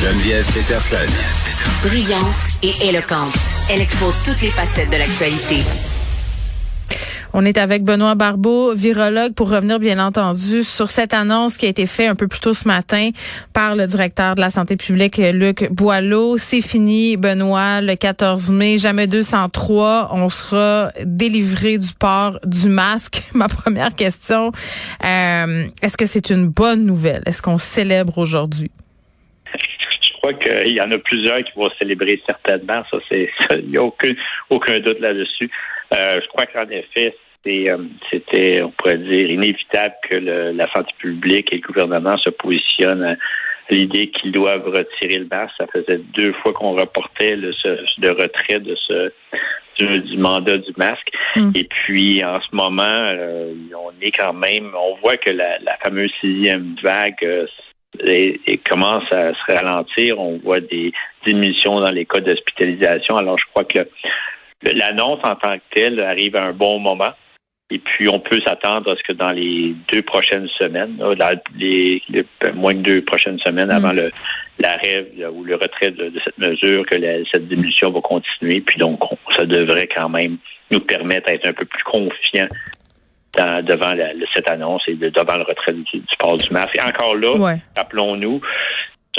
Geneviève Peterson. Brillante et éloquente, elle expose toutes les facettes de l'actualité. On est avec Benoît Barbeau, virologue, pour revenir bien entendu sur cette annonce qui a été faite un peu plus tôt ce matin par le directeur de la santé publique, Luc Boileau. C'est fini, Benoît, le 14 mai, jamais 203. On sera délivré du port du masque. Ma première question, euh, est-ce que c'est une bonne nouvelle? Est-ce qu'on célèbre aujourd'hui? Je crois qu'il y en a plusieurs qui vont célébrer certainement. Ça, c'est, il n'y a aucun, aucun doute là-dessus. Euh, je crois qu'en effet, euh, c'était, on pourrait dire, inévitable que la santé publique et le gouvernement se positionnent à l'idée qu'ils doivent retirer le masque. Ça faisait deux fois qu'on reportait le, retrait de ce du, mandat du masque. Mm. Et puis, en ce moment, euh, on est quand même, on voit que la, fameuse sixième vague euh, commence à se ralentir. On voit des diminutions dans les cas d'hospitalisation. Alors, je crois que l'annonce en tant que telle arrive à un bon moment. Et puis, on peut s'attendre à ce que dans les deux prochaines semaines, les, moins de deux prochaines semaines avant mm. le l'arrêt ou le retrait de, cette mesure, que cette diminution va continuer. Puis donc, ça devrait quand même nous permettre d'être un peu plus confiants devant cette annonce et devant le retrait du, du port du masque. Et encore là, rappelons-nous,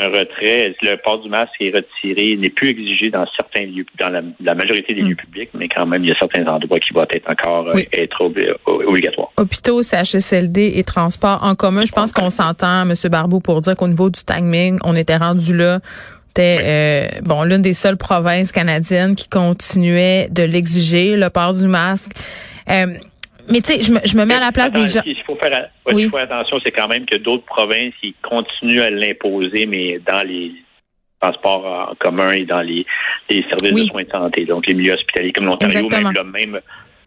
un retrait. Le port du masque est retiré, n'est plus exigé dans certains lieux, dans la, majorité des lieux mm. publics, mais quand même, il y a certains endroits qui vont être encore euh, être obligatoires. Hôpitaux, CHSLD et transports en commun. Je pense qu'on s'entend, M. Barbeau, pour dire qu'au niveau du timing, on était rendu là c'était euh, bon l'une des seules provinces canadiennes qui continuait de l'exiger, le port du masque. Euh, mais tu sais, je me, je me mets à la place des gens. Il faut faire, faut faire attention, c'est quand même que d'autres provinces, ils continuent à l'imposer, mais dans les transports en commun et dans les, les services de soins de santé, donc les milieux hospitaliers comme l'Ontario, même, là, même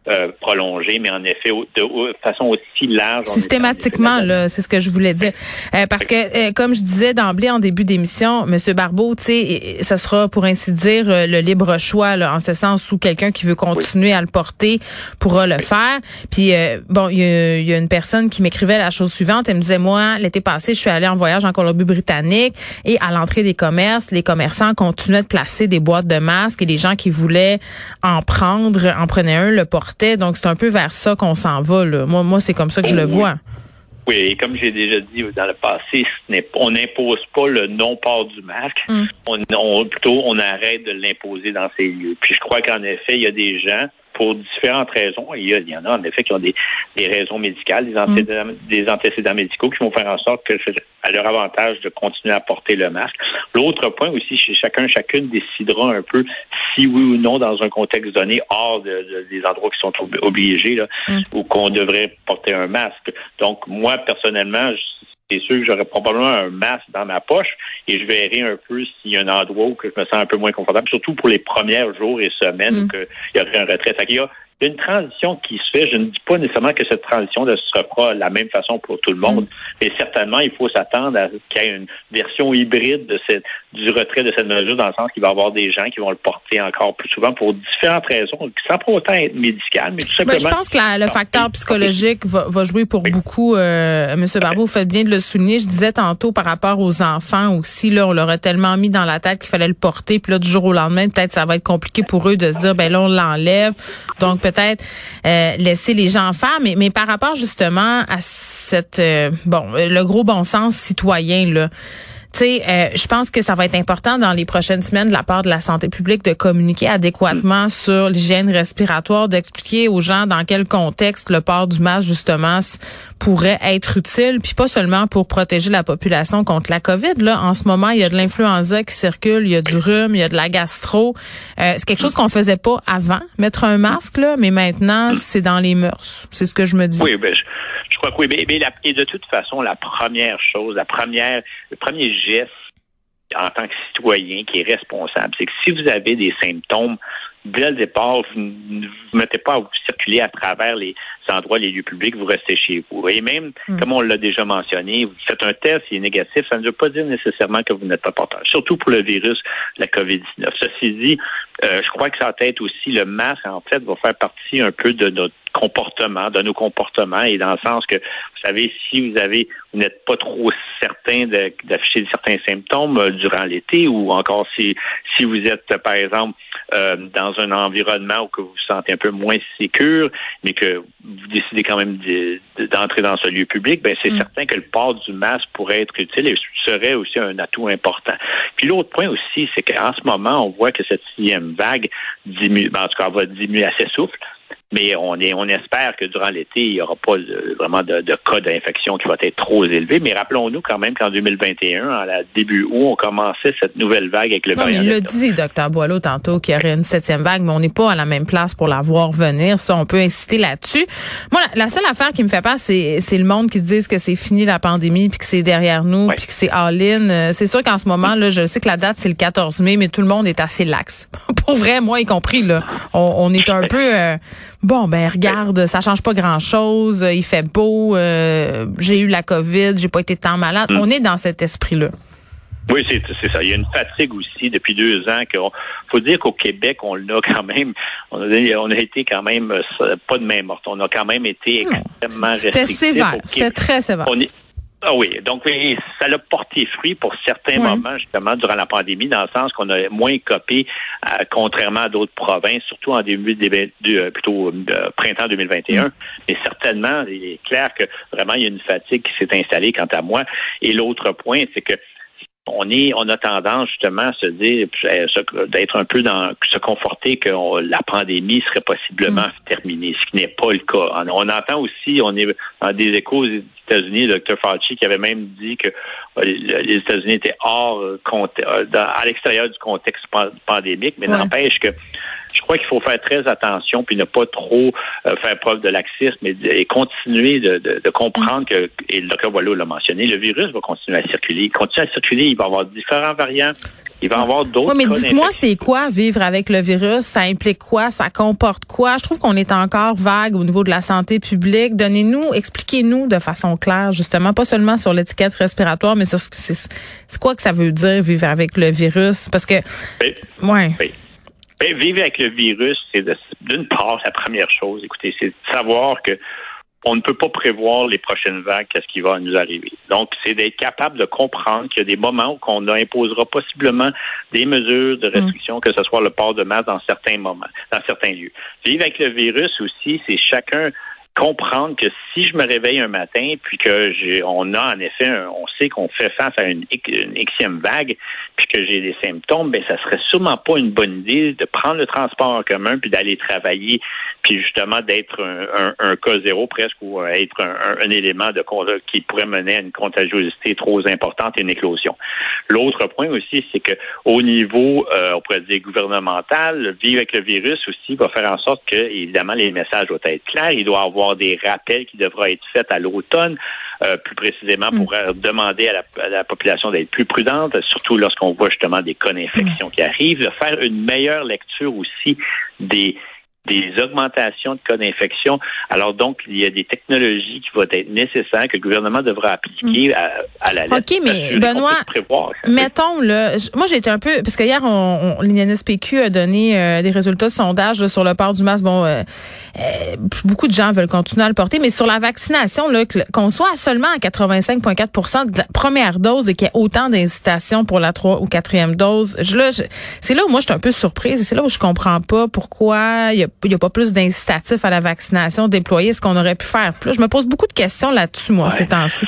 euh, prolongé, mais en effet de, façon aussi large. Systématiquement, là, c'est ce que je voulais dire. Euh, parce que, euh, comme je disais d'emblée en début d'émission, Monsieur Barbeau, tu sais, ce sera pour ainsi dire le libre choix, là, en ce sens où quelqu'un qui veut continuer à le porter pourra le faire. Puis bon, il y, y, a une personne qui m'écrivait la chose suivante. Elle me disait, moi, l'été passé, je suis allée en voyage en Colombie-Britannique et à l'entrée des commerces, les commerçants continuaient de placer des boîtes de masques et les gens qui voulaient en prendre en prenaient un, le portaient donc, c'est un peu vers ça qu'on s'en va. Là. Moi, moi c'est comme ça que je le vois. Oui, et comme j'ai déjà dit dans le passé, on n'impose pas le non-port du masque. Mm. On, plutôt, on arrête de l'imposer dans ces lieux. Puis je crois qu'en effet, il y a des gens pour différentes raisons. Il y, y en a en effet qui ont des, raisons médicales, des antécédents, mm. des antécédents médicaux qui vont faire en sorte que c'est à leur avantage de continuer à porter le masque. L'autre point aussi, chacun, chacune décidera un peu si oui ou non, dans un contexte donné, hors de, des endroits qui sont obligés, là, mm. ou qu'on devrait porter un masque. Donc, moi, personnellement, c'est sûr que j'aurais probablement un masque dans ma poche et je verrai un peu s'il y a un endroit où je me sens un peu moins confortable, surtout pour les premiers jours et semaines mm. il y aurait un retrait. il y a une transition qui se fait. Je ne dis pas nécessairement que cette transition ne se fera de la même façon pour tout le monde, mm. mais certainement, il faut s'attendre à qu'il y ait une version hybride de cette, du retrait de cette mesure, dans le sens qu'il va y avoir des gens qui vont le porter encore plus souvent pour différentes raisons, sans pour autant être médical, mais tout simplement. je pense que le facteur psychologique va, va, jouer pour beaucoup. Euh, Monsieur Barbeau, vous faites bien de le souligner. Je disais tantôt par rapport aux enfants aussi, là, on leur a tellement mis dans la tête qu'il fallait le porter, puis là, du jour au lendemain, peut-être ça va être compliqué pour eux de se dire, ben là, on l'enlève. Donc, peut-être euh, laisser les gens faire. Mais, mais par rapport justement à cette, euh, bon, le gros bon sens citoyen, là, tu sais, euh, je pense que ça va être important dans les prochaines semaines de la part de la santé publique de communiquer adéquatement mm. sur l'hygiène respiratoire, d'expliquer aux gens dans quel contexte le port du masque justement pourrait être utile, puis pas seulement pour protéger la population contre la COVID. Là, en ce moment, il y a de l'influenza qui circule, il y a du rhume, il y a de la gastro. Euh, c'est quelque chose qu'on faisait pas avant, mettre un masque là, mais maintenant mm. c'est dans les mœurs. C'est ce que je me dis. Oui, ben, je oui. Mais, et de toute façon, la première chose, la première, le premier geste en tant que citoyen qui est responsable, c'est que si vous avez des symptômes dès le départ, vous ne vous mettez pas à vous circuler à travers les endroits, les lieux publics, vous restez chez vous. Et même, mm. comme on l'a déjà mentionné, vous faites un test, il est négatif, ça ne veut pas dire nécessairement que vous n'êtes pas porteur, surtout pour le virus, la COVID-19. Ceci dit, euh, je crois que ça va être aussi le masque, en fait, va faire partie un peu de notre comportement, de nos comportements, et dans le sens que, vous savez, si vous avez, vous n'êtes pas trop certain d'afficher certains symptômes euh, durant l'été, ou encore si, si vous êtes, par exemple, euh, dans un environnement où que vous vous sentez un peu moins sécure, mais que vous décidez quand même d'entrer dans ce lieu public, ben c'est mm. certain que le port du masque pourrait être utile et serait aussi un atout important. Puis l'autre point aussi, c'est qu'en ce moment, on voit que cette sixième vague diminue, ben, en tout cas, va diminuer assez souffle. Mais on, est, on espère que durant l'été, il n'y aura pas vraiment de, cas d'infection qui va être trop élevé. Mais rappelons-nous quand même qu'en 2021, à la début août, on commençait cette nouvelle vague avec le non, variant. Il l'a dit, Dr. Boileau, tantôt, qu'il y aurait une septième vague, mais on n'est pas à la même place pour la voir venir. Ça, on peut inciter là-dessus. Moi, la, seule affaire qui me fait peur, c'est, le monde qui se dit que c'est fini la pandémie, puis que c'est derrière nous, puis que c'est all-in. Euh, c'est sûr qu'en ce moment, là, je sais que la date, c'est le 14 mai, mais tout le monde est assez lax. pour vrai, moi y compris, là. On, est un peu... Euh, bon, ben regarde, ça change pas grand-chose, il fait beau, euh, j'ai eu la COVID, j'ai pas été tant malade. Hmm. On est dans cet esprit-là. Oui, c'est ça. Il y a une fatigue aussi depuis deux ans. Il faut dire qu'au Québec, on l'a quand même. On a, été quand même euh, pas de main morte. On a quand même été extrêmement restrictif. C'était sévère. C'était très sévère. Ah oui, donc ça l'a porté fruit pour certains moments justement durant la pandémie, dans le sens qu'on a moins copé, euh, contrairement à d'autres provinces, surtout en début de, euh, plutôt euh, printemps 2021. Mais certainement, il est clair que vraiment il y a une fatigue qui s'est installée quant à moi. Et l'autre point, c'est que on est, on a tendance justement à se dire, d'être un peu dans, se conforter que la pandémie serait possiblement mm. terminée, ce qui n'est pas le cas. On entend aussi, on est dans des échos aux États-Unis, le Dr. Fauci qui avait même dit que euh, les États-Unis étaient hors, euh, euh, à l'extérieur du contexte pandémique, mais n'empêche que crois qu'il faut faire très attention puis ne pas trop euh, faire preuve de laxisme et, continuer de, comprendre que, et le docteur Boileau l'a mentionné, le virus va continuer à circuler. Il continue à circuler, il va y avoir différents variants. Il va y avoir d'autres. Oui, mais dites-moi, c'est quoi vivre avec le virus? Ça implique quoi? Ça comporte quoi? Je trouve qu'on est encore vague au niveau de la santé publique. Donnez-nous, expliquez-nous de façon claire, justement, pas seulement sur l'étiquette respiratoire, mais sur ce que c'est, quoi que ça veut dire vivre avec le virus? Parce que, ouais. Ben, vivre avec le virus, c'est d'une part la première chose. Écoutez, c'est de savoir que on ne peut pas prévoir les prochaines vagues, qu'est-ce qui va nous arriver. Donc, c'est d'être capable de comprendre qu'il y a des moments où on imposera possiblement des mesures de restriction, que ce soit le port de masque dans certains moments, dans certains lieux. Vivre avec le virus aussi, c'est chacun comprendre que si je me réveille un matin, puis que j'ai, on a en effet, on sait qu'on fait face à une, une vague, puis que j'ai des symptômes, ben ça serait sûrement pas une bonne idée de prendre le transport en commun puis d'aller travailler, puis justement d'être un, un, cas zéro presque ou être un, élément de qui pourrait mener à une contagiosité trop importante et une éclosion. L'autre point aussi, c'est que au niveau, euh, on pourrait dire gouvernemental, vivre avec le virus aussi va faire en sorte que évidemment les messages doivent être clairs. Il doit y avoir des rappels qui devraient être faits à l'automne, euh, plus précisément pour mm. demander à la, population d'être plus prudente, surtout lorsqu'on voit justement des cas d'infection qui arrivent, de faire une meilleure lecture aussi des des augmentations de cas d'infection. Alors donc, il y a des technologies qui vont être nécessaires que le gouvernement devra appliquer mm. à, la lettre. OK, mais Benoît, mettons, là, moi j'ai été un peu, parce qu'hier, on, on l'INSPQ a donné euh, des résultats de sondage sur le port du masque. Bon, euh, euh, beaucoup de gens veulent continuer à le porter, mais sur la vaccination, là, qu'on soit seulement à 85,4% de la première dose et qu'il y ait autant d'incitation pour la 3 ou quatrième dose, là, c'est là où moi je suis un peu surprise et c'est là où je comprends pas pourquoi il y a il n'y a pas plus d'incitatifs à la vaccination déployés, ce qu'on aurait pu faire plus. Je me pose beaucoup de questions là-dessus, moi, ces temps-ci.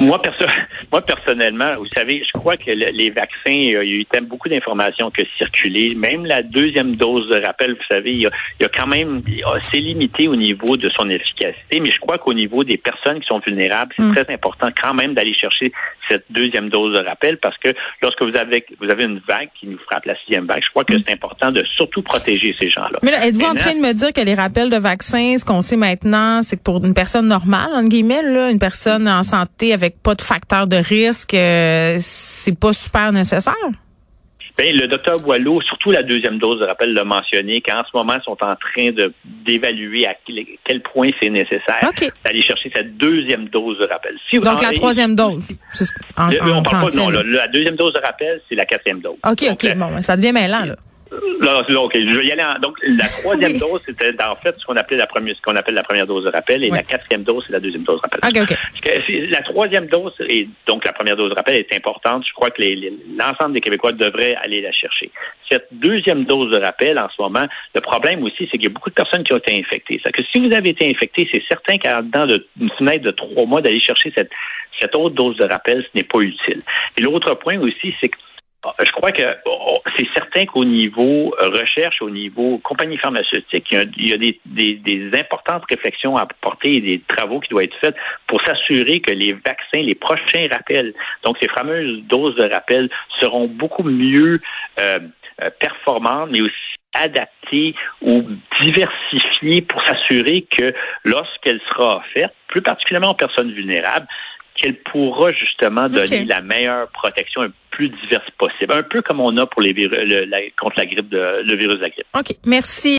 Moi, perso moi, personnellement, vous savez, je crois que les vaccins, il y a eu beaucoup d'informations qui ont circulé. Même la deuxième dose de rappel, vous savez, il y a, quand même, c'est limité au niveau de son efficacité, mais je crois qu'au niveau des personnes qui sont vulnérables, c'est mm. très important quand même d'aller chercher cette deuxième dose de rappel parce que lorsque vous avez, vous avez une vague qui nous frappe, la sixième vague, je crois que mm. c'est important de surtout protéger ces gens-là. Mais êtes-vous en train de me dire que les rappels de vaccins, ce qu'on sait maintenant, c'est que pour une personne normale, entre guillemets, là, une personne en santé avec pas de facteur de risque, euh, c'est pas super nécessaire? Bien, le docteur Boileau, surtout la deuxième dose de rappel, l'a mentionné qu'en ce moment, ils sont en train de d'évaluer à quel point c'est nécessaire d'aller chercher cette deuxième dose de rappel. Donc, la troisième dose. En, on parle pas, non, la, deuxième dose de rappel, c'est la quatrième dose. OK, OK. bon, ça devient mêlant, là. Non, OK. Je vais y aller. En, donc, la troisième dose, c'était en fait ce qu'on appelait la première, ce qu'on appelle la première dose de rappel, et la quatrième dose, c'est la deuxième dose de rappel. La troisième dose, et donc la première dose de rappel est importante. Je crois que l'ensemble des Québécois devraient aller la chercher. Cette deuxième dose de rappel, en ce moment, le problème aussi, c'est qu'il y a beaucoup de personnes qui ont été infectées. C'est que si vous avez été infecté, c'est certain qu'en dans une fenêtre de trois mois, d'aller chercher cette, cette autre dose de rappel, ce n'est pas utile. Et l'autre point aussi, c'est que je crois que oh, c'est certain qu'au niveau euh, recherche, au niveau compagnie pharmaceutique, il y a, des, importantes réflexions à apporter et des travaux qui doivent être faits pour s'assurer que les vaccins, les prochains rappels, donc ces fameuses doses de rappel, seront beaucoup mieux euh, euh, performantes, mais aussi adaptées ou diversifiées pour s'assurer que lorsqu'elle sera offerte, plus particulièrement aux personnes vulnérables, qu'elle pourra justement donner la meilleure protection la plus diverse possible. Un peu comme on a pour les contre la grippe, de, le virus de la grippe. OK. Merci.